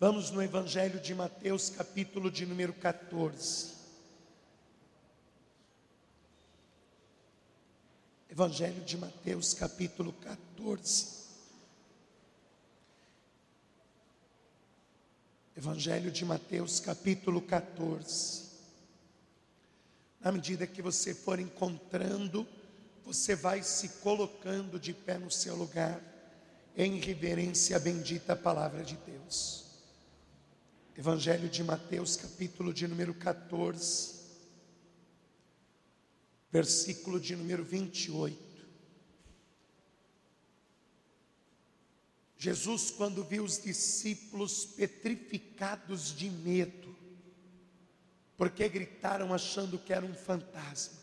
Vamos no Evangelho de Mateus, capítulo de número 14. Evangelho de Mateus, capítulo 14. Evangelho de Mateus, capítulo 14. Na medida que você for encontrando, você vai se colocando de pé no seu lugar, em reverência à bendita palavra de Deus. Evangelho de Mateus, capítulo de número 14, versículo de número 28. Jesus, quando viu os discípulos petrificados de medo, porque gritaram achando que era um fantasma,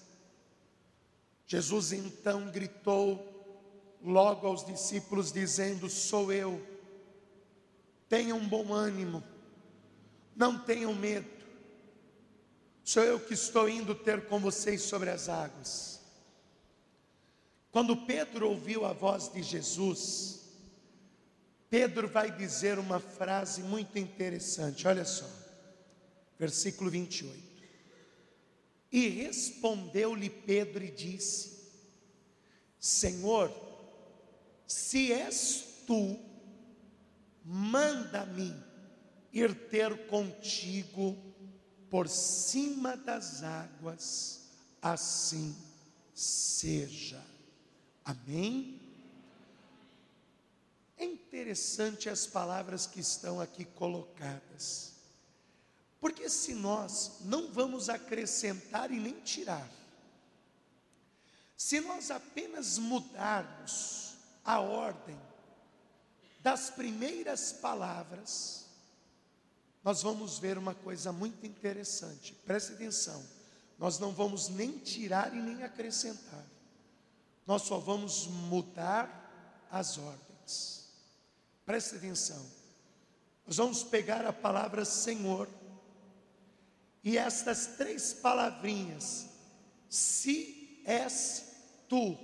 Jesus então gritou logo aos discípulos, dizendo: Sou eu, tenham um bom ânimo não tenham medo, sou eu que estou indo ter com vocês sobre as águas. Quando Pedro ouviu a voz de Jesus, Pedro vai dizer uma frase muito interessante, olha só, versículo 28. E respondeu-lhe Pedro e disse: Senhor, se és tu, manda-me ir ter contigo por cima das águas, assim seja. Amém? É interessante as palavras que estão aqui colocadas, porque se nós não vamos acrescentar e nem tirar, se nós apenas mudarmos a ordem das primeiras palavras, nós vamos ver uma coisa muito interessante. Preste atenção. Nós não vamos nem tirar e nem acrescentar. Nós só vamos mudar as ordens. Preste atenção. Nós vamos pegar a palavra Senhor e estas três palavrinhas, se és tu,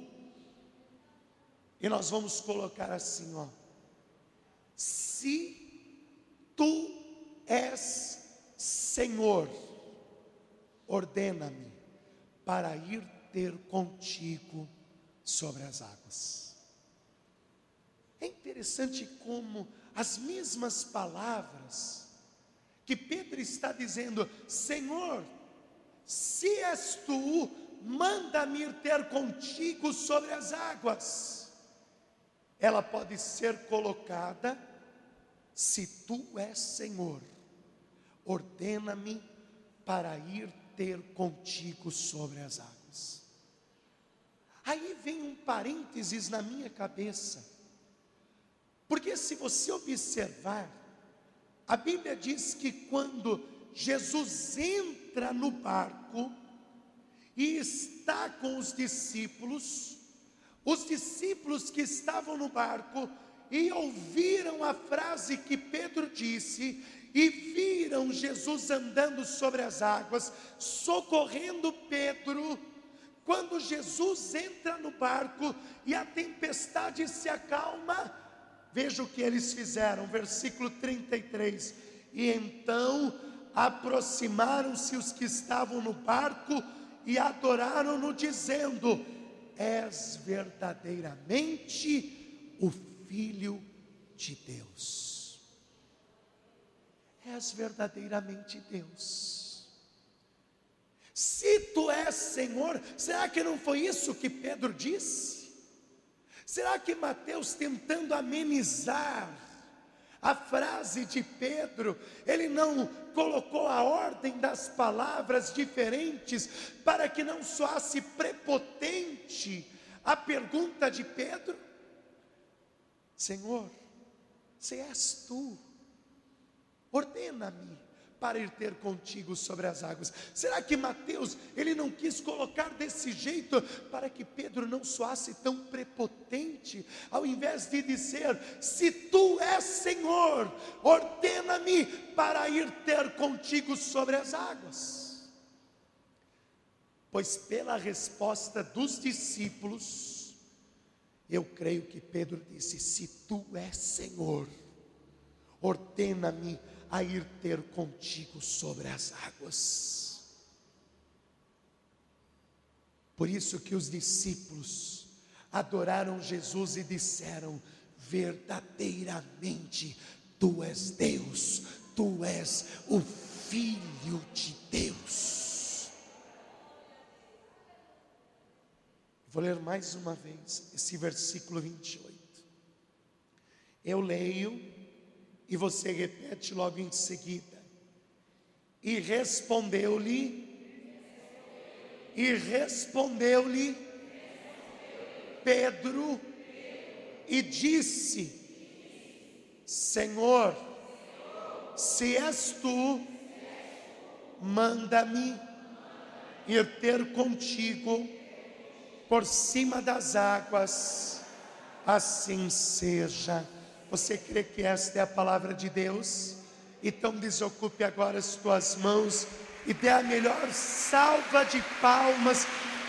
e nós vamos colocar assim, ó. Se tu és Senhor, ordena-me para ir ter contigo sobre as águas. É interessante como as mesmas palavras que Pedro está dizendo, Senhor, se és tu, manda-me ir ter contigo sobre as águas. Ela pode ser colocada, se tu és Senhor, ordena-me para ir ter contigo sobre as águas. Aí vem um parênteses na minha cabeça, porque se você observar, a Bíblia diz que quando Jesus entra no barco e está com os discípulos, os discípulos que estavam no barco e ouviram a frase que Pedro disse, e viram Jesus andando sobre as águas, socorrendo Pedro. Quando Jesus entra no barco e a tempestade se acalma, veja o que eles fizeram, versículo 33. E então aproximaram-se os que estavam no barco e adoraram-no, dizendo: És verdadeiramente o Filho de Deus és verdadeiramente Deus. Se tu és Senhor, será que não foi isso que Pedro disse? Será que Mateus, tentando amenizar a frase de Pedro, ele não colocou a ordem das palavras diferentes para que não soasse prepotente a pergunta de Pedro? Senhor, se és tu, ordena-me para ir ter contigo sobre as águas. Será que Mateus, ele não quis colocar desse jeito para que Pedro não soasse tão prepotente, ao invés de dizer: "Se tu és Senhor, ordena-me para ir ter contigo sobre as águas"? Pois pela resposta dos discípulos, eu creio que Pedro disse: "Se tu és Senhor, ordena-me a ir ter contigo sobre as águas. Por isso que os discípulos adoraram Jesus e disseram: verdadeiramente tu és Deus, tu és o Filho de Deus. Vou ler mais uma vez esse versículo 28. Eu leio e você repete logo em seguida. E respondeu-lhe, e respondeu-lhe Pedro, e disse: Senhor, se és tu, manda-me ir ter contigo por cima das águas, assim seja. Você crê que esta é a palavra de Deus? Então desocupe agora as tuas mãos e dê a melhor salva de palmas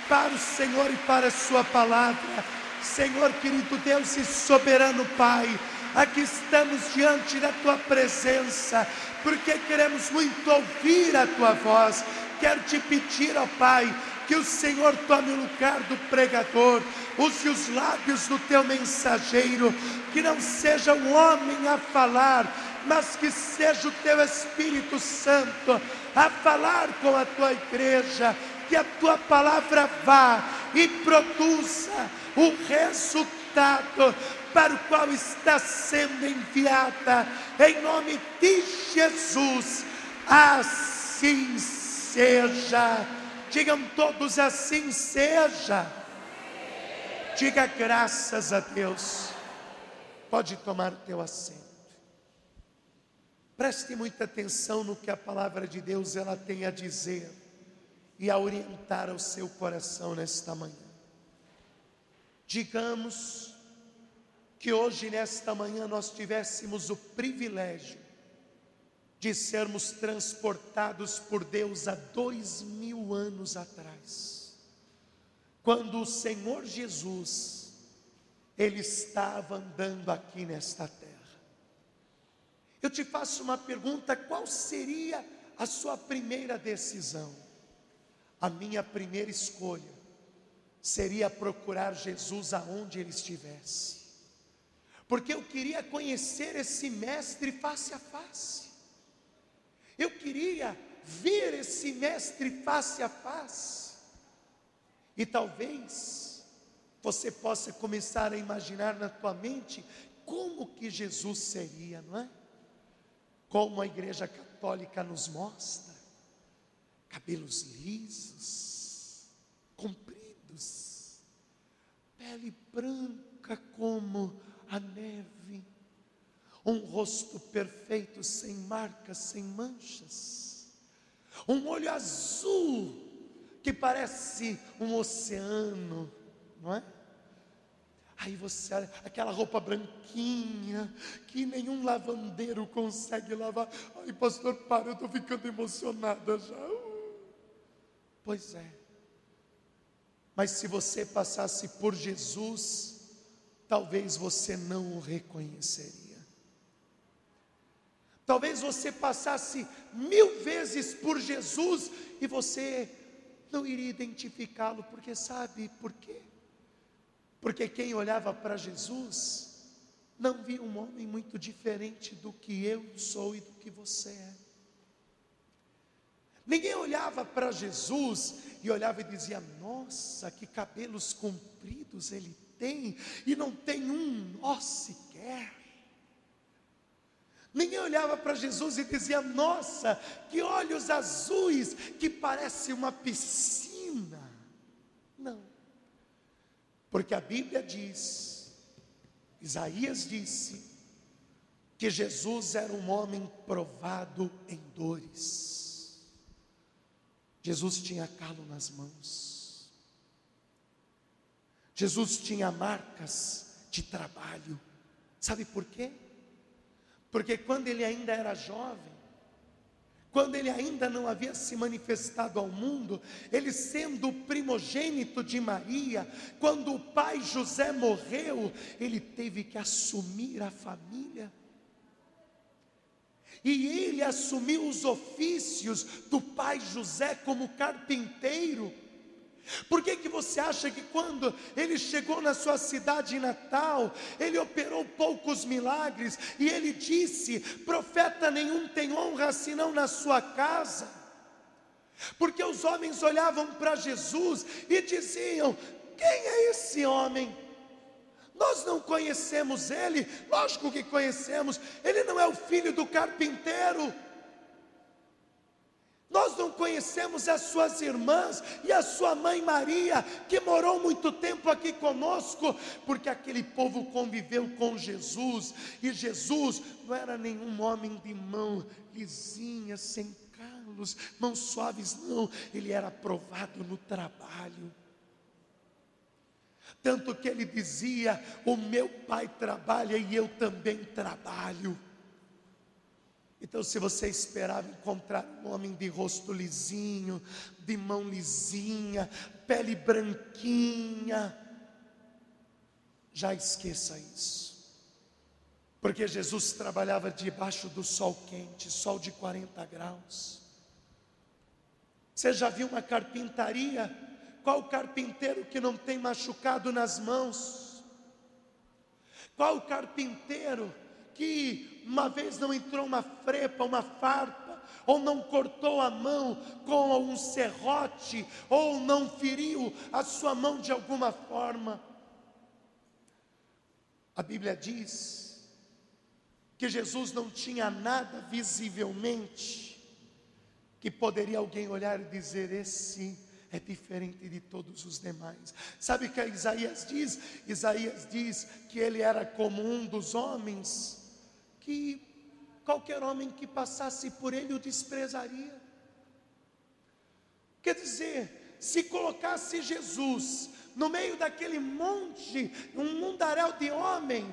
para o Senhor e para a sua palavra. Senhor querido Deus e soberano Pai, aqui estamos diante da tua presença, porque queremos muito ouvir a tua voz. Quero te pedir, ó Pai, que o Senhor tome o lugar do pregador, use os lábios do teu mensageiro, que não seja um homem a falar, mas que seja o teu Espírito Santo a falar com a tua igreja, que a tua palavra vá e produza o resultado para o qual está sendo enviada, em nome de Jesus, assim seja. Digam todos assim seja. Diga graças a Deus. Pode tomar o teu assento. Preste muita atenção no que a palavra de Deus ela tem a dizer e a orientar ao seu coração nesta manhã. Digamos que hoje, nesta manhã, nós tivéssemos o privilégio de sermos transportados por Deus há dois mil anos atrás, quando o Senhor Jesus, Ele estava andando aqui nesta terra. Eu te faço uma pergunta: qual seria a sua primeira decisão? A minha primeira escolha seria procurar Jesus aonde ele estivesse, porque eu queria conhecer esse Mestre face a face. Eu queria ver esse mestre face a face. E talvez você possa começar a imaginar na tua mente como que Jesus seria, não é? Como a igreja católica nos mostra, cabelos lisos, compridos, pele branca como a neve, um rosto perfeito, sem marcas, sem manchas, um olho azul que parece um oceano, não é? Aí você olha aquela roupa branquinha que nenhum lavandeiro consegue lavar. Ai, pastor, para, eu estou ficando emocionada já. Pois é. Mas se você passasse por Jesus, talvez você não o reconheceria. Talvez você passasse mil vezes por Jesus e você não iria identificá-lo, porque sabe por quê? Porque quem olhava para Jesus não via um homem muito diferente do que eu sou e do que você é. Ninguém olhava para Jesus e olhava e dizia: Nossa, que cabelos compridos ele tem, e não tem um nó sequer. Ninguém olhava para Jesus e dizia: Nossa, que olhos azuis, que parece uma piscina. Não, porque a Bíblia diz, Isaías disse, que Jesus era um homem provado em dores. Jesus tinha calo nas mãos. Jesus tinha marcas de trabalho. Sabe por quê? Porque quando ele ainda era jovem, quando ele ainda não havia se manifestado ao mundo, ele sendo primogênito de Maria, quando o pai José morreu, ele teve que assumir a família. E ele assumiu os ofícios do pai José como carpinteiro. Por que, que você acha que quando ele chegou na sua cidade natal, ele operou poucos milagres e ele disse: profeta nenhum tem honra senão na sua casa? Porque os homens olhavam para Jesus e diziam: quem é esse homem? Nós não conhecemos ele, lógico que conhecemos, ele não é o filho do carpinteiro. Nós não conhecemos as suas irmãs e a sua mãe Maria, que morou muito tempo aqui conosco, porque aquele povo conviveu com Jesus, e Jesus não era nenhum homem de mão lisinha, sem calos, mãos suaves, não, ele era aprovado no trabalho. Tanto que ele dizia: O meu pai trabalha e eu também trabalho. Então, se você esperava encontrar um homem de rosto lisinho, de mão lisinha, pele branquinha, já esqueça isso. Porque Jesus trabalhava debaixo do sol quente, sol de 40 graus. Você já viu uma carpintaria? Qual carpinteiro que não tem machucado nas mãos? Qual carpinteiro que uma vez não entrou uma frepa, uma farpa, ou não cortou a mão com um serrote, ou não feriu a sua mão de alguma forma? A Bíblia diz que Jesus não tinha nada visivelmente que poderia alguém olhar e dizer: esse é diferente de todos os demais. Sabe o que Isaías diz? Isaías diz que ele era como um dos homens que qualquer homem que passasse por ele o desprezaria. Quer dizer, se colocasse Jesus no meio daquele monte, um mundaréu de homem,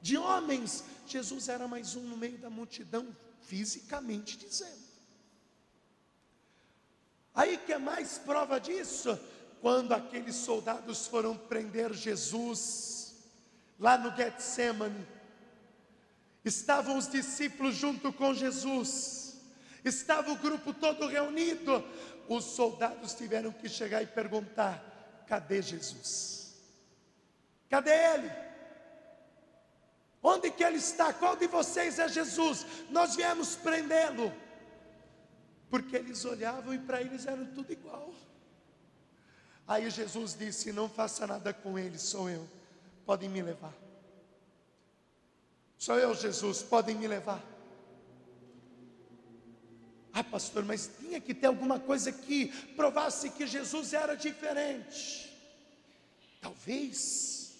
de homens, Jesus era mais um no meio da multidão, fisicamente dizendo. Aí que é mais prova disso? Quando aqueles soldados foram prender Jesus, lá no Getsemane, estavam os discípulos junto com Jesus, estava o grupo todo reunido, os soldados tiveram que chegar e perguntar: cadê Jesus? Cadê ele? Onde que ele está? Qual de vocês é Jesus? Nós viemos prendê-lo porque eles olhavam e para eles era tudo igual. Aí Jesus disse: Não faça nada com eles, sou eu, podem me levar. Sou eu, Jesus, podem me levar. Ah, pastor, mas tinha que ter alguma coisa que provasse que Jesus era diferente. Talvez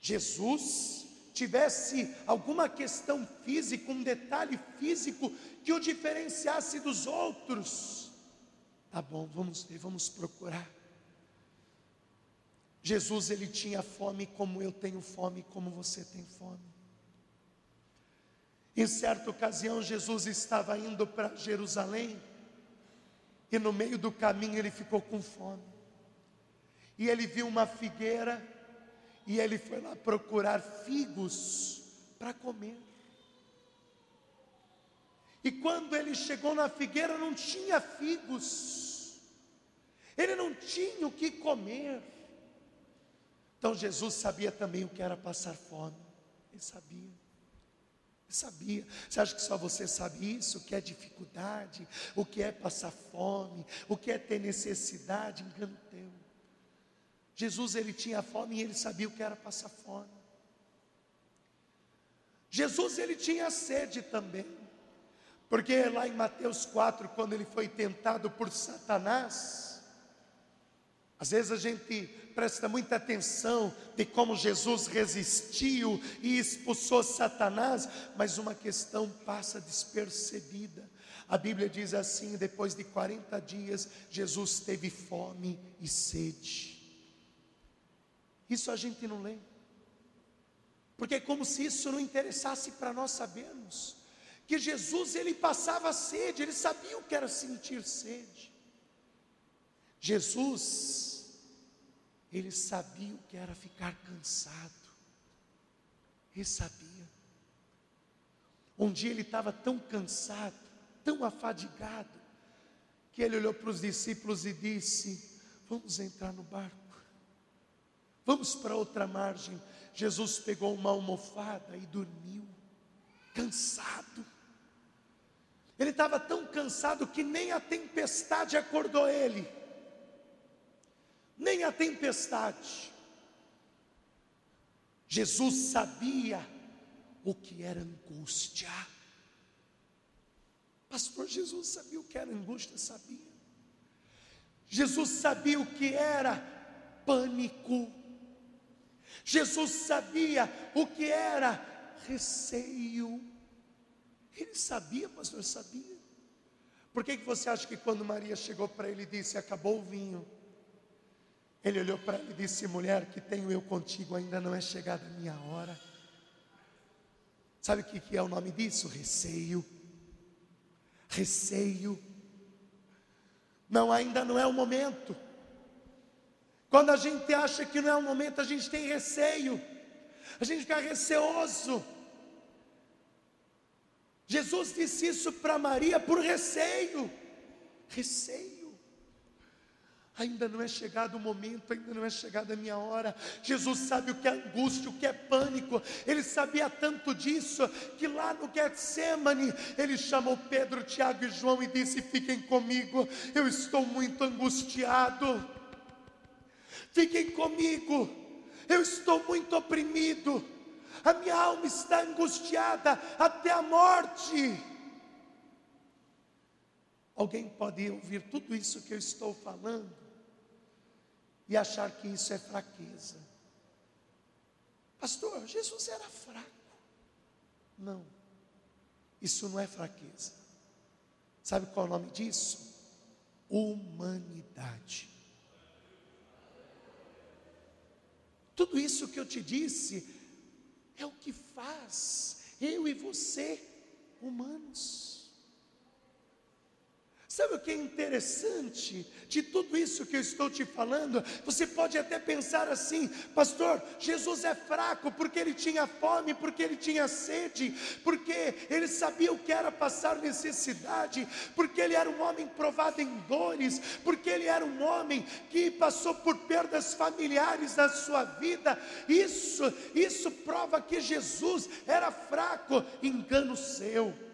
Jesus tivesse alguma questão física, um detalhe físico que o diferenciasse dos outros. Tá bom, vamos ver, vamos procurar. Jesus ele tinha fome como eu tenho fome, como você tem fome. Em certa ocasião Jesus estava indo para Jerusalém e no meio do caminho ele ficou com fome. E ele viu uma figueira e ele foi lá procurar figos para comer. E quando ele chegou na figueira, não tinha figos, ele não tinha o que comer. Então Jesus sabia também o que era passar fome, ele sabia. Sabia. Você acha que só você sabe isso? O que é dificuldade, o que é passar fome, o que é ter necessidade, engano teu. Jesus ele tinha fome e ele sabia o que era passar fome. Jesus ele tinha sede também. Porque lá em Mateus 4, quando ele foi tentado por Satanás, às vezes a gente presta muita atenção de como Jesus resistiu e expulsou Satanás, mas uma questão passa despercebida. A Bíblia diz assim: depois de 40 dias, Jesus teve fome e sede. Isso a gente não lê, porque é como se isso não interessasse para nós sabermos que Jesus ele passava sede, ele sabia o que era sentir sede. Jesus, ele sabia o que era ficar cansado. Ele sabia. Um dia ele estava tão cansado, tão afadigado, que ele olhou para os discípulos e disse: Vamos entrar no barco, vamos para outra margem. Jesus pegou uma almofada e dormiu, cansado. Ele estava tão cansado que nem a tempestade acordou ele, nem a tempestade. Jesus sabia o que era angústia. Pastor, Jesus sabia o que era angústia, sabia. Jesus sabia o que era pânico. Jesus sabia o que era receio. Ele sabia, pastor, sabia. Por que, que você acha que quando Maria chegou para ele e disse: Acabou o vinho? Ele olhou para ele e disse: Mulher, que tenho eu contigo, ainda não é chegada a minha hora. Sabe o que é o nome disso? Receio. Receio. Não, ainda não é o momento. Quando a gente acha que não é o momento, a gente tem receio, a gente fica receoso. Jesus disse isso para Maria por receio. Receio. Ainda não é chegado o momento, ainda não é chegada a minha hora. Jesus sabe o que é angústia, o que é pânico. Ele sabia tanto disso que lá no Getsemane ele chamou Pedro, Tiago e João e disse: Fiquem comigo, eu estou muito angustiado. Fiquem comigo, eu estou muito oprimido. A minha alma está angustiada até a morte. Alguém pode ouvir tudo isso que eu estou falando e achar que isso é fraqueza. Pastor, Jesus era fraco. Não, isso não é fraqueza. Sabe qual é o nome disso? Humanidade. Tudo isso que eu te disse é o que faz eu e você humanos. Sabe o que é interessante de tudo isso que eu estou te falando? Você pode até pensar assim, pastor, Jesus é fraco porque ele tinha fome, porque ele tinha sede, porque ele sabia o que era passar necessidade, porque ele era um homem provado em dores, porque ele era um homem que passou por perdas familiares na sua vida. Isso, isso prova que Jesus era fraco, engano seu.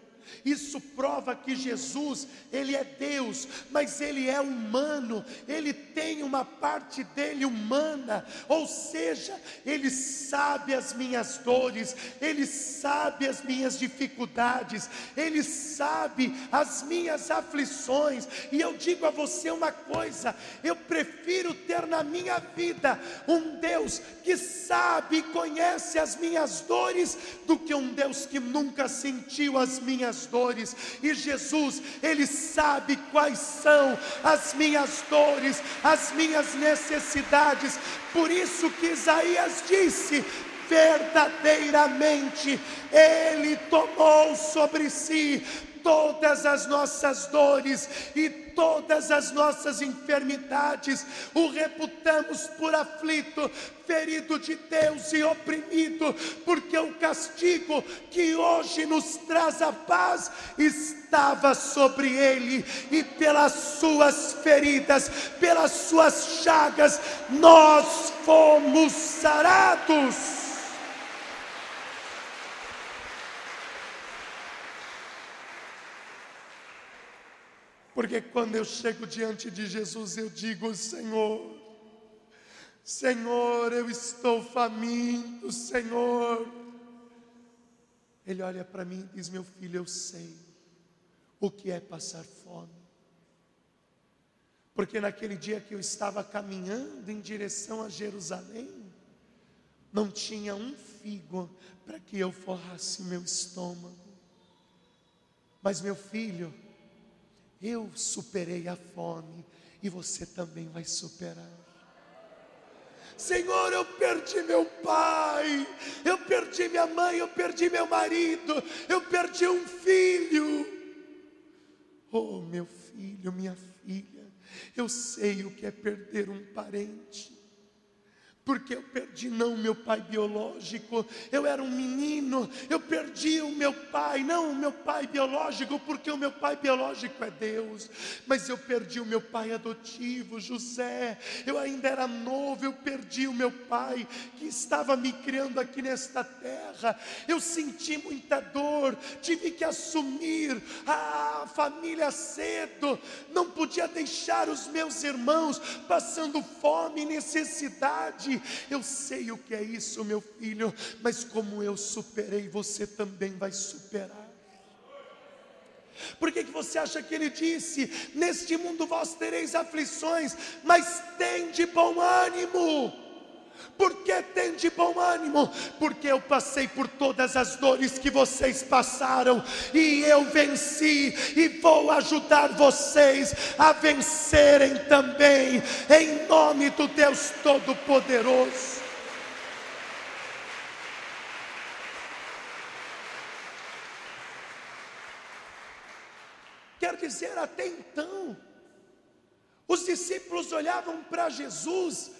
Isso prova que Jesus, ele é Deus, mas ele é humano, ele tem uma parte dele humana, ou seja, ele sabe as minhas dores, ele sabe as minhas dificuldades, ele sabe as minhas aflições, e eu digo a você uma coisa: eu prefiro ter na minha vida um Deus que sabe e conhece as minhas dores, do que um Deus que nunca sentiu as minhas minhas dores, e Jesus, Ele sabe quais são as minhas dores, as minhas necessidades, por isso que Isaías disse: verdadeiramente Ele tomou sobre si todas as nossas dores e todas as nossas enfermidades, o reputamos por aflito, ferido de Deus e oprimido, porque o castigo que hoje nos traz a paz estava sobre ele, e pelas suas feridas, pelas suas chagas, nós fomos sarados. Porque quando eu chego diante de Jesus, eu digo: Senhor, Senhor, eu estou faminto, Senhor. Ele olha para mim e diz: Meu filho, eu sei o que é passar fome. Porque naquele dia que eu estava caminhando em direção a Jerusalém, não tinha um figo para que eu forrasse meu estômago. Mas, meu filho, eu superei a fome e você também vai superar. Senhor, eu perdi meu pai, eu perdi minha mãe, eu perdi meu marido, eu perdi um filho. Oh, meu filho, minha filha, eu sei o que é perder um parente. Porque eu perdi não meu pai biológico, eu era um menino, eu perdi o meu pai, não o meu pai biológico, porque o meu pai biológico é Deus, mas eu perdi o meu pai adotivo, José, eu ainda era novo, eu perdi o meu pai que estava me criando aqui nesta terra, eu senti muita dor, tive que assumir a família cedo, não podia deixar os meus irmãos passando fome e necessidade, eu sei o que é isso, meu filho, mas como eu superei, você também vai superar. Por que, que você acha que ele disse: Neste mundo vós tereis aflições, mas tem de bom ânimo? Por que tem de bom ânimo? Porque eu passei por todas as dores que vocês passaram e eu venci e vou ajudar vocês a vencerem também, em nome do Deus Todo-Poderoso. Quer dizer, até então, os discípulos olhavam para Jesus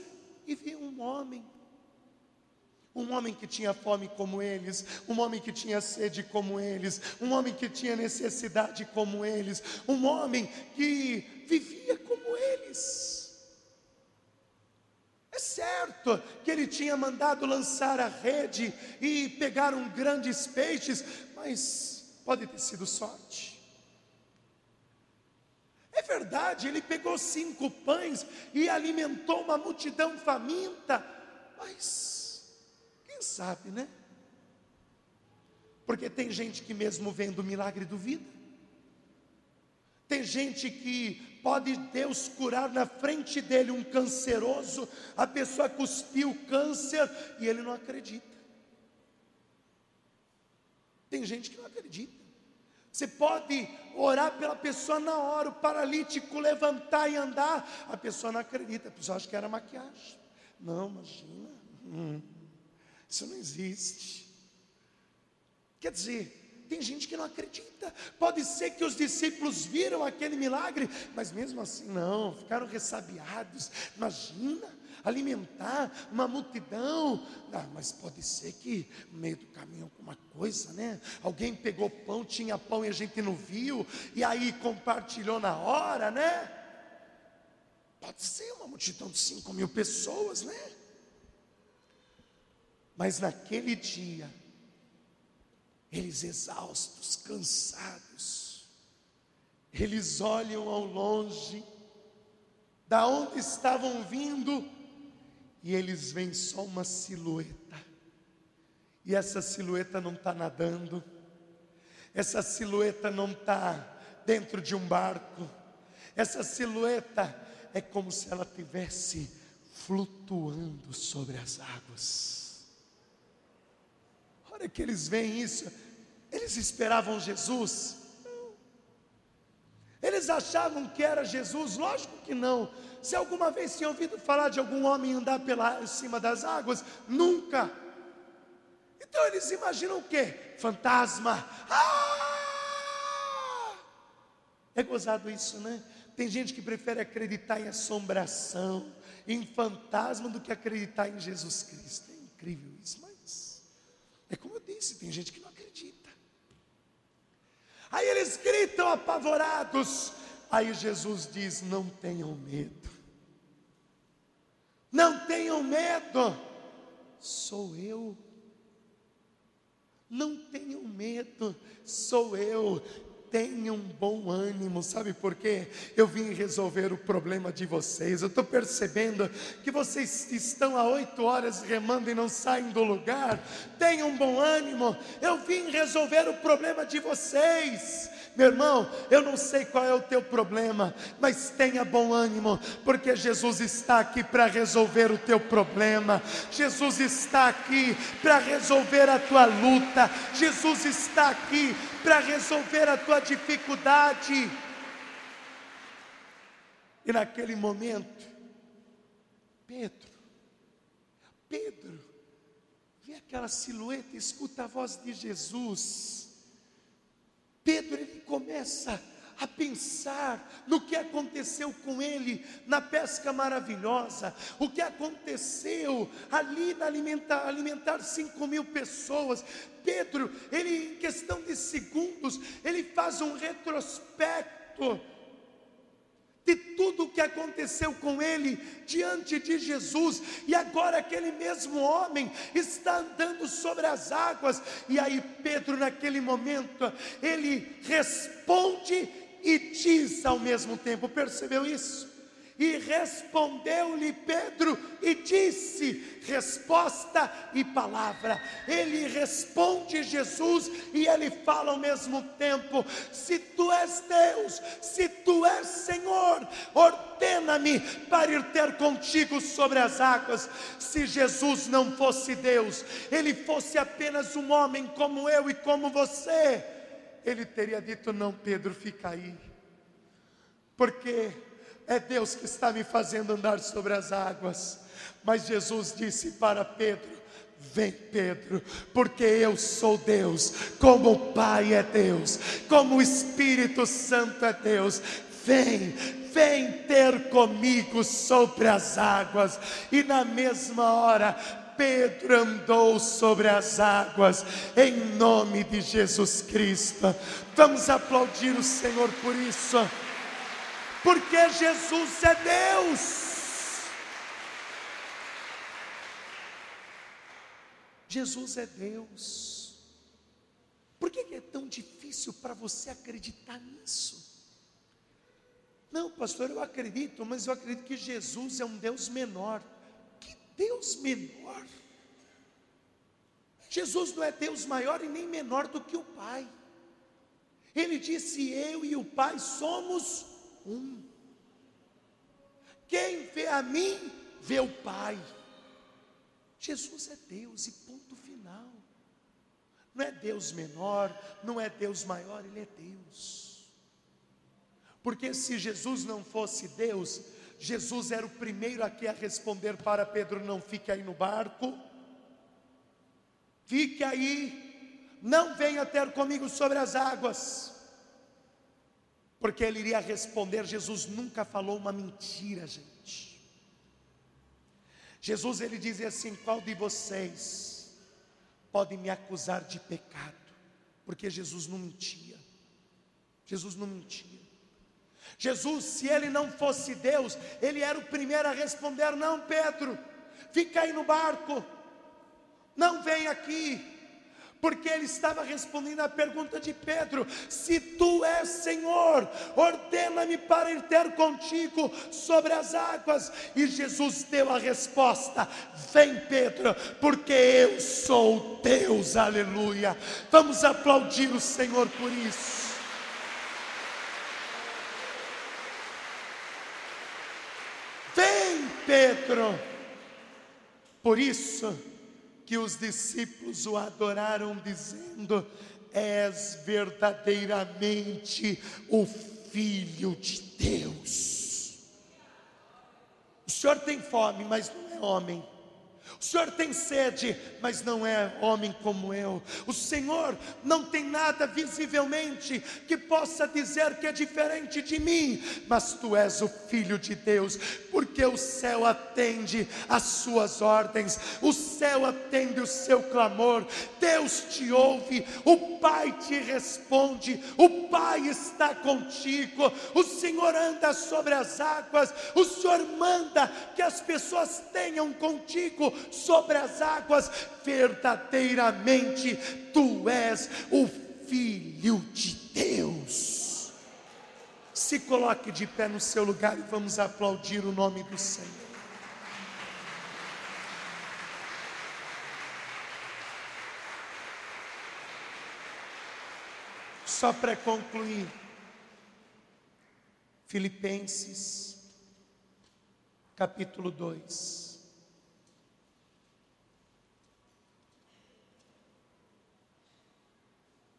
e viu um homem. Um homem que tinha fome como eles, um homem que tinha sede como eles, um homem que tinha necessidade como eles, um homem que vivia como eles. É certo que ele tinha mandado lançar a rede e pegaram grandes peixes, mas pode ter sido sorte. É verdade, ele pegou cinco pães e alimentou uma multidão faminta, mas quem sabe, né? Porque tem gente que, mesmo vendo o milagre, duvida. Tem gente que pode Deus curar na frente dele um canceroso, a pessoa cuspiu o câncer e ele não acredita. Tem gente que não acredita. Você pode orar pela pessoa na hora, o paralítico levantar e andar. A pessoa não acredita, a pessoa acha que era maquiagem. Não, imagina. Hum, isso não existe. Quer dizer, tem gente que não acredita. Pode ser que os discípulos viram aquele milagre, mas mesmo assim não, ficaram ressabiados. Imagina alimentar uma multidão. Ah, mas pode ser que no meio do caminho alguma coisa, né? Alguém pegou pão, tinha pão e a gente não viu, e aí compartilhou na hora, né? Pode ser uma multidão de cinco mil pessoas, né? Mas naquele dia, eles exaustos, cansados, eles olham ao longe, da onde estavam vindo, e eles veem só uma silhueta, e essa silhueta não está nadando, essa silhueta não está dentro de um barco, essa silhueta é como se ela tivesse flutuando sobre as águas. A hora que eles veem isso, eles esperavam Jesus? Não. Eles achavam que era Jesus? Lógico que não. Se alguma vez tinha ouvido falar de algum homem andar pela cima das águas, nunca. Então eles imaginam o quê? Fantasma. Ah! É gozado isso, né? Tem gente que prefere acreditar em assombração, em fantasma, do que acreditar em Jesus Cristo. É incrível isso, mas é como eu disse: tem gente que não acredita. Aí eles gritam apavorados. Aí Jesus diz: Não tenham medo. Não tenham medo, sou eu. Não tenham medo, sou eu. Tenham bom ânimo, sabe por quê? Eu vim resolver o problema de vocês. Eu estou percebendo que vocês estão há oito horas remando e não saem do lugar. Tenham bom ânimo, eu vim resolver o problema de vocês. Meu irmão, eu não sei qual é o teu problema, mas tenha bom ânimo, porque Jesus está aqui para resolver o teu problema. Jesus está aqui para resolver a tua luta. Jesus está aqui para resolver a tua dificuldade. E naquele momento, Pedro, Pedro, vê aquela silhueta, escuta a voz de Jesus. Pedro ele começa a pensar no que aconteceu com ele na pesca maravilhosa, o que aconteceu ali na alimentar, alimentar cinco mil pessoas. Pedro, ele em questão de segundos, ele faz um retrospecto de tudo o que aconteceu com ele diante de Jesus, e agora aquele mesmo homem está andando sobre as águas, e aí Pedro, naquele momento, ele responde e diz ao mesmo tempo: percebeu isso? E respondeu-lhe Pedro e disse: resposta e palavra. Ele responde Jesus e ele fala ao mesmo tempo: se tu és Deus, se tu és Senhor, ordena-me para ir ter contigo sobre as águas. Se Jesus não fosse Deus, ele fosse apenas um homem como eu e como você, ele teria dito: não, Pedro, fica aí. Porque é Deus que está me fazendo andar sobre as águas. Mas Jesus disse para Pedro: Vem, Pedro, porque eu sou Deus, como o Pai é Deus, como o Espírito Santo é Deus. Vem, vem ter comigo sobre as águas. E na mesma hora, Pedro andou sobre as águas, em nome de Jesus Cristo. Vamos aplaudir o Senhor por isso porque Jesus é Deus. Jesus é Deus. Por que é tão difícil para você acreditar nisso? Não, pastor, eu acredito, mas eu acredito que Jesus é um Deus menor. Deus menor? Jesus não é Deus maior e nem menor do que o Pai. Ele disse: Eu e o Pai somos um. Quem vê a mim, vê o Pai. Jesus é Deus e ponto final. Não é Deus menor, não é Deus maior, Ele é Deus. Porque se Jesus não fosse Deus, Jesus era o primeiro aqui a responder para Pedro: não fique aí no barco, fique aí, não venha ter comigo sobre as águas porque ele iria responder: Jesus nunca falou uma mentira, gente. Jesus ele dizia assim: qual de vocês pode me acusar de pecado? Porque Jesus não mentia. Jesus não mentia. Jesus, se ele não fosse Deus, ele era o primeiro a responder: Não, Pedro, fica aí no barco, não vem aqui porque ele estava respondendo à pergunta de Pedro: Se tu és Senhor, ordena-me para ir ter contigo sobre as águas. E Jesus deu a resposta: Vem, Pedro, porque eu sou Deus, aleluia. Vamos aplaudir o Senhor por isso. Vem, Pedro. Por isso, que os discípulos o adoraram, dizendo: És verdadeiramente o Filho de Deus. O Senhor tem fome, mas não é homem. O Senhor tem sede, mas não é homem como eu. O Senhor não tem nada visivelmente que possa dizer que é diferente de mim, mas tu és o Filho de Deus, porque o céu atende às suas ordens, o céu atende o seu clamor, Deus te ouve, o Pai te responde, o Pai está contigo, o Senhor anda sobre as águas, o Senhor manda que as pessoas tenham contigo sobre as águas, verdadeiramente tu és o Filho de Deus. Se coloque de pé no seu lugar e vamos aplaudir o nome do Senhor. Só para concluir, Filipenses, capítulo 2.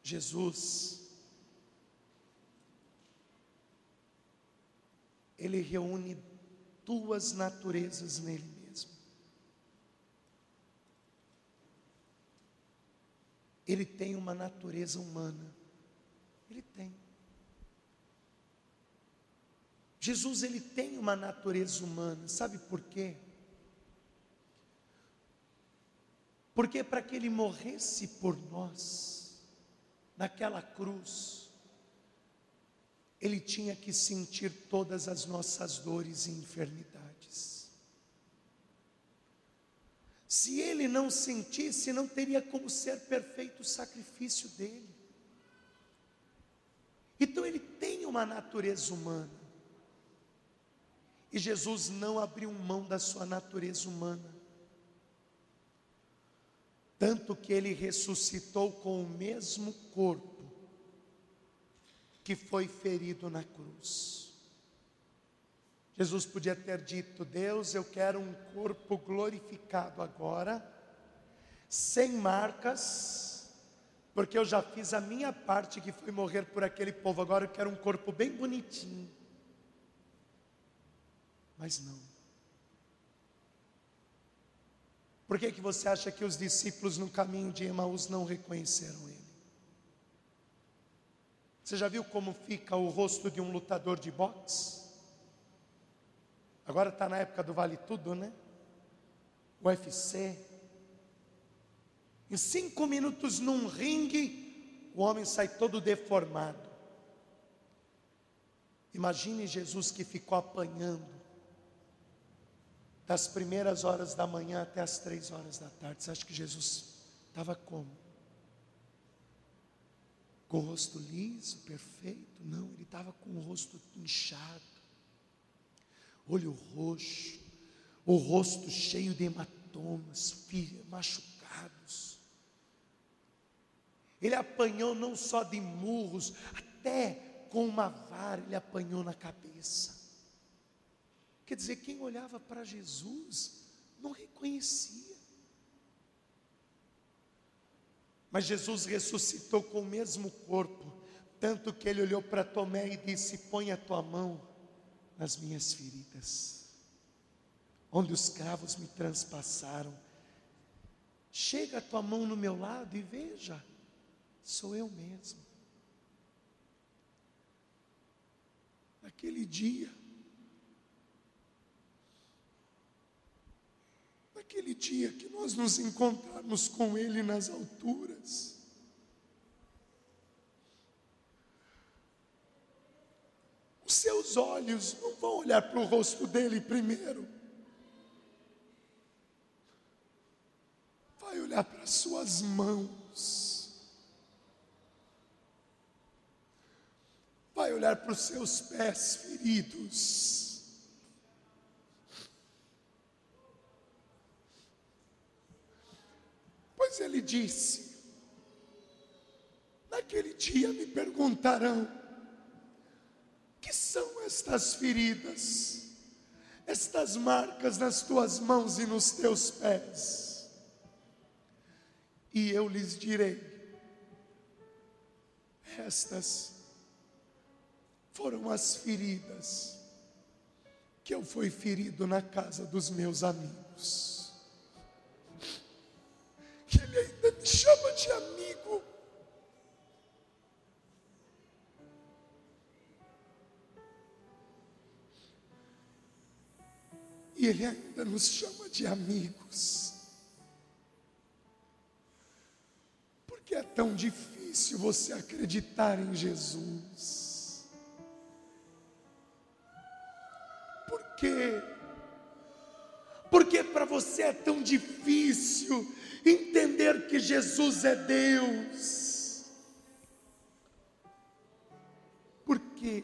Jesus, ele reúne duas naturezas nele mesmo. Ele tem uma natureza humana, ele tem. Jesus ele tem uma natureza humana, sabe por quê? Porque para que ele morresse por nós, naquela cruz, ele tinha que sentir todas as nossas dores e enfermidades. Se ele não sentisse, não teria como ser perfeito o sacrifício dele. Então ele tem uma natureza humana. E Jesus não abriu mão da sua natureza humana. Tanto que ele ressuscitou com o mesmo corpo que foi ferido na cruz. Jesus podia ter dito: Deus, eu quero um corpo glorificado agora, sem marcas, porque eu já fiz a minha parte que foi morrer por aquele povo, agora eu quero um corpo bem bonitinho. Mas não. Por que, que você acha que os discípulos no caminho de Emaús não reconheceram ele? Você já viu como fica o rosto de um lutador de boxe? Agora está na época do vale tudo, né? UFC. Em cinco minutos num ringue, o homem sai todo deformado. Imagine Jesus que ficou apanhando das primeiras horas da manhã até as três horas da tarde. Você acha que Jesus estava como? Com o rosto liso, perfeito? Não, ele estava com o rosto inchado, olho roxo, o rosto cheio de hematomas, machucados. Ele apanhou não só de murros, até com uma vara ele apanhou na cabeça. Quer dizer, quem olhava para Jesus não reconhecia. Mas Jesus ressuscitou com o mesmo corpo, tanto que ele olhou para Tomé e disse: Põe a tua mão nas minhas feridas, onde os cravos me transpassaram. Chega a tua mão no meu lado e veja, sou eu mesmo. Naquele dia, naquele dia que nós nos encontrarmos com Ele nas alturas. Os seus olhos não vão olhar para o rosto dele primeiro. Vai olhar para as suas mãos. Vai olhar para os seus pés feridos. Pois ele disse: Naquele dia me perguntarão: Que são estas feridas, estas marcas nas tuas mãos e nos teus pés? E eu lhes direi: Estas foram as feridas que eu fui ferido na casa dos meus amigos que ele ainda me chama de amigo. E ele ainda nos chama de amigos. Porque é tão difícil você acreditar em Jesus. Por quê? Porque para você é tão difícil entender que Jesus é Deus. Por quê?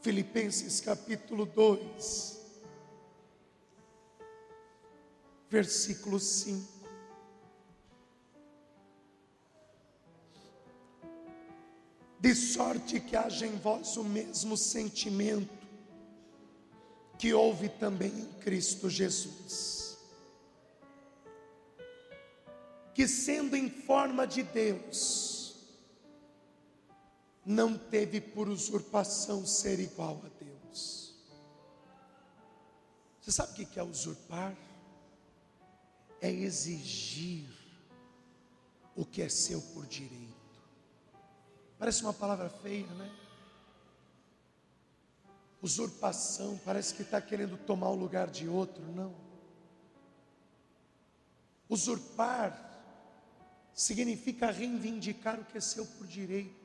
Filipenses capítulo 2, versículo 5. De sorte que haja em vós o mesmo sentimento que houve também em Cristo Jesus, que sendo em forma de Deus, não teve por usurpação ser igual a Deus. Você sabe o que é usurpar? É exigir o que é seu por direito. Parece uma palavra feia, né? Usurpação, parece que está querendo tomar o lugar de outro, não. Usurpar significa reivindicar o que é seu por direito.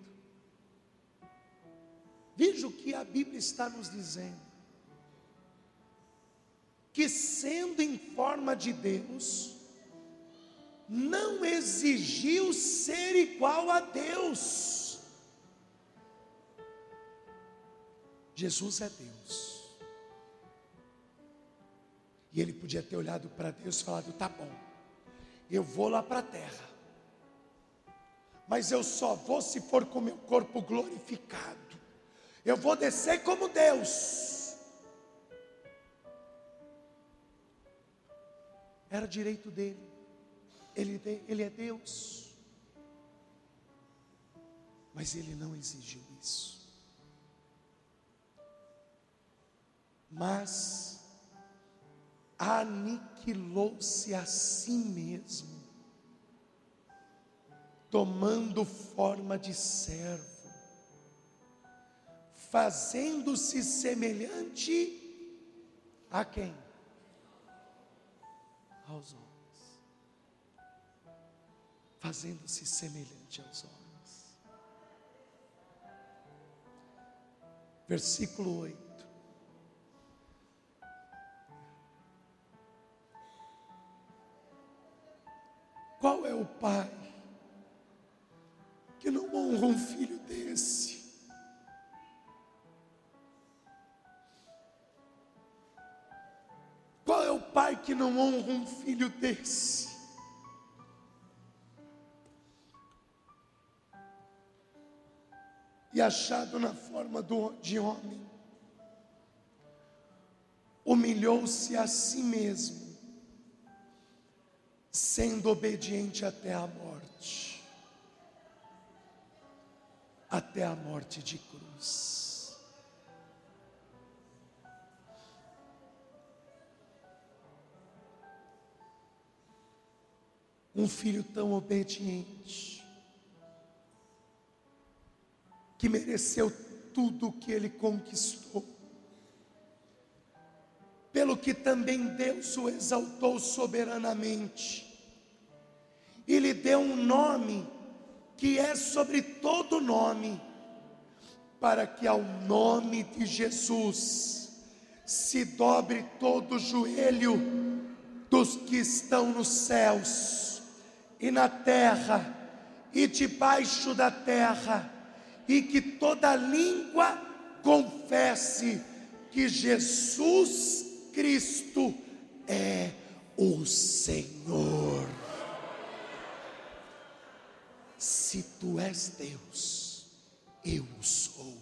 Veja o que a Bíblia está nos dizendo. Que sendo em forma de Deus, não exigiu ser igual a Deus. Jesus é Deus. E ele podia ter olhado para Deus e falado: tá bom, eu vou lá para a terra, mas eu só vou se for com meu corpo glorificado. Eu vou descer como Deus. Era direito dele. Ele, ele é Deus. Mas ele não exigiu isso. Mas aniquilou-se a si mesmo, tomando forma de servo, fazendo-se semelhante a quem? Aos homens fazendo-se semelhante aos homens. Versículo 8. Qual é o pai que não honra um filho desse? Qual é o pai que não honra um filho desse? e achado na forma do, de homem, humilhou-se a si mesmo, sendo obediente até a morte até a morte de cruz. Um filho tão obediente, que mereceu tudo o que ele conquistou. Pelo que também Deus o exaltou soberanamente, e lhe deu um nome que é sobre todo nome, para que ao nome de Jesus se dobre todo o joelho dos que estão nos céus e na terra e debaixo da terra e que toda língua confesse que Jesus Cristo é o Senhor. Se tu és Deus, eu sou.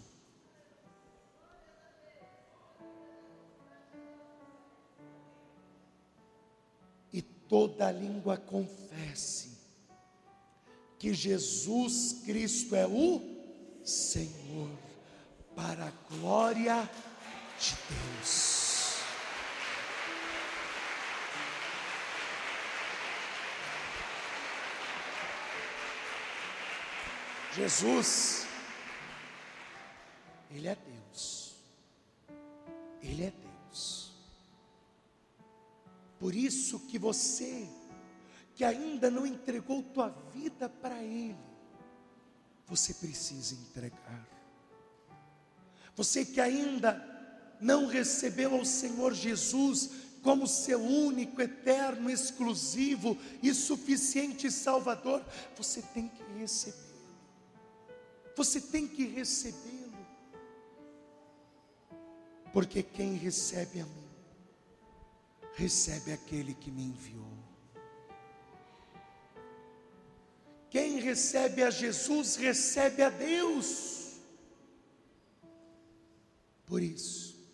E toda língua confesse que Jesus Cristo é o Senhor, para a glória de Deus. Jesus, Ele é Deus, Ele é Deus. Por isso que você, que ainda não entregou tua vida para Ele, você precisa entregar. Você que ainda não recebeu ao Senhor Jesus como seu único, eterno, exclusivo e suficiente Salvador, você tem que recebê-lo. Você tem que recebê-lo. Porque quem recebe a mim, recebe aquele que me enviou. Quem recebe a Jesus, recebe a Deus. Por isso,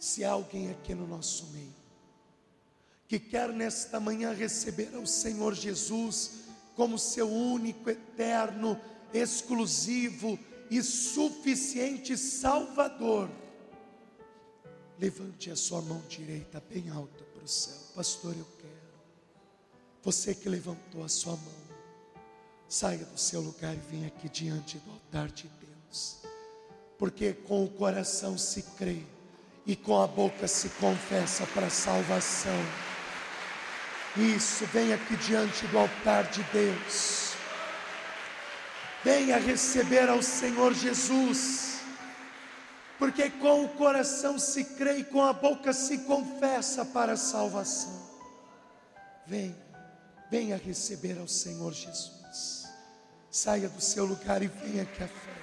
se há alguém aqui no nosso meio, que quer nesta manhã receber ao Senhor Jesus como seu único, eterno, exclusivo e suficiente Salvador, levante a sua mão direita bem alta para o céu, pastor. Eu quero, você que levantou a sua mão, saia do seu lugar e venha aqui diante do altar de Deus, porque com o coração se crê e com a boca se confessa para a salvação. Isso, venha aqui diante do altar de Deus. Venha receber ao Senhor Jesus, porque com o coração se crê e com a boca se confessa para a salvação. Venha, venha receber ao Senhor Jesus. Saia do seu lugar e venha aqui à frente.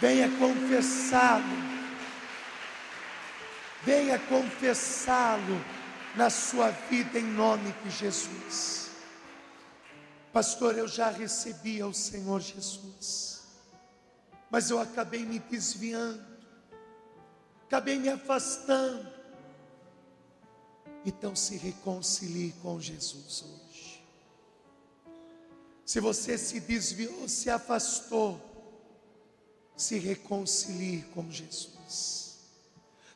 Venha confessá-lo. Venha confessá-lo na sua vida em nome de Jesus. Pastor, eu já recebi ao Senhor Jesus, mas eu acabei me desviando, acabei me afastando. Então se reconcilie com Jesus hoje. Se você se desviou, se afastou, se reconcilie com Jesus.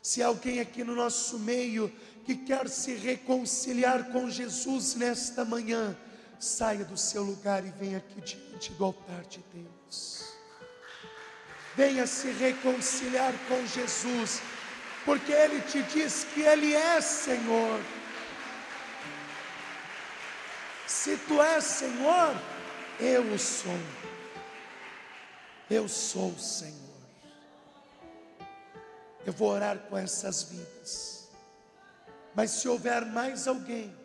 Se alguém aqui no nosso meio que quer se reconciliar com Jesus nesta manhã, saia do seu lugar e venha aqui diante do altar de Deus. Venha se reconciliar com Jesus, porque Ele te diz que Ele é Senhor. Se tu és Senhor, eu o sou. Eu sou o Senhor. Eu vou orar com essas vidas. Mas se houver mais alguém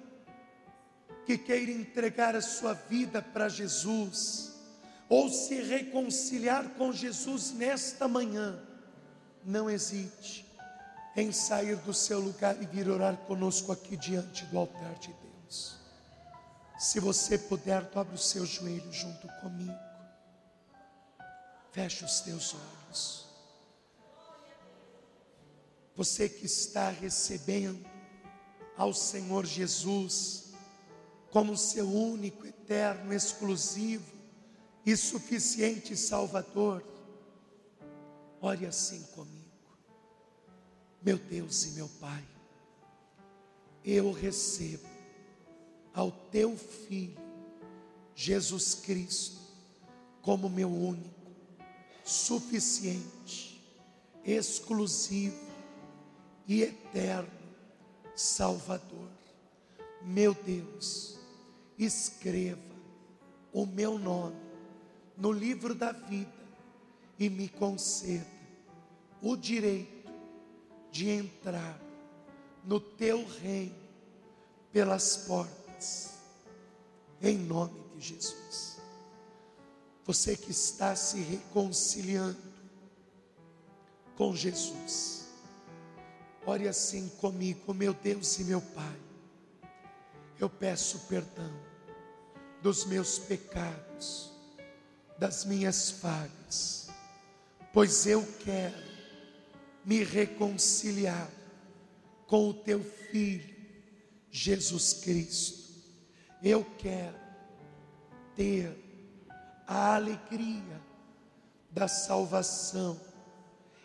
que queira entregar a sua vida para Jesus, ou se reconciliar com Jesus nesta manhã, não hesite em sair do seu lugar e vir orar conosco aqui diante do altar de Deus. Se você puder, dobre o seu joelho junto comigo. Feche os teus olhos. Você que está recebendo ao Senhor Jesus como seu único, eterno, exclusivo e suficiente Salvador, ore assim comigo. Meu Deus e meu Pai, eu recebo ao teu Filho, Jesus Cristo, como meu único, suficiente, exclusivo e eterno Salvador. Meu Deus, escreva o meu nome no livro da vida e me conceda o direito de entrar no teu reino pelas portas, em nome de Jesus. Você que está se reconciliando com Jesus Ore assim comigo, meu Deus e meu Pai. Eu peço perdão dos meus pecados, das minhas falhas, pois eu quero me reconciliar com o teu filho, Jesus Cristo. Eu quero ter a alegria da salvação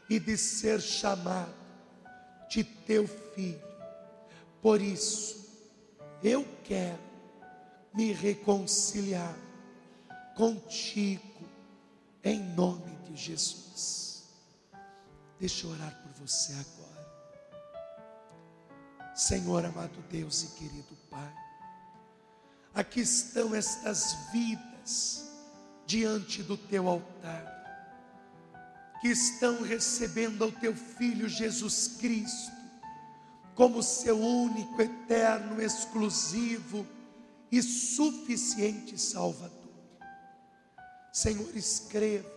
e de ser chamado de teu filho. Por isso, eu quero me reconciliar contigo, em nome de Jesus. Deixa eu orar por você agora. Senhor amado Deus e querido Pai, aqui estão estas vidas diante do teu altar que estão recebendo ao teu Filho Jesus Cristo como seu único, eterno, exclusivo e suficiente Salvador. Senhor, escreva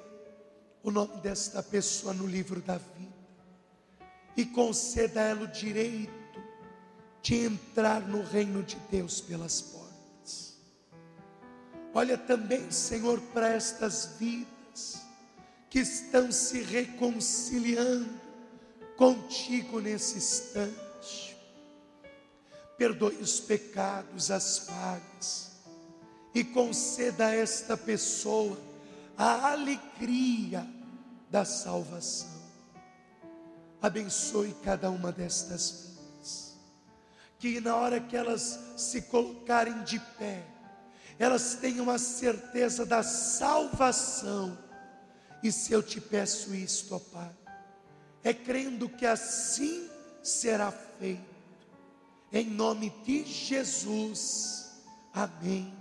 o nome desta pessoa no livro da vida e conceda a ela o direito de entrar no reino de Deus pelas portas. Olha também, Senhor, para estas vidas que estão se reconciliando contigo nesse instante. Perdoe os pecados, as falhas, e conceda a esta pessoa a alegria da salvação. Abençoe cada uma destas vidas, que na hora que elas se colocarem de pé elas tenham a certeza da salvação. E se eu te peço isto, ó Pai, é crendo que assim será feito, em nome de Jesus, amém,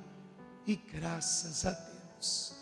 e graças a Deus.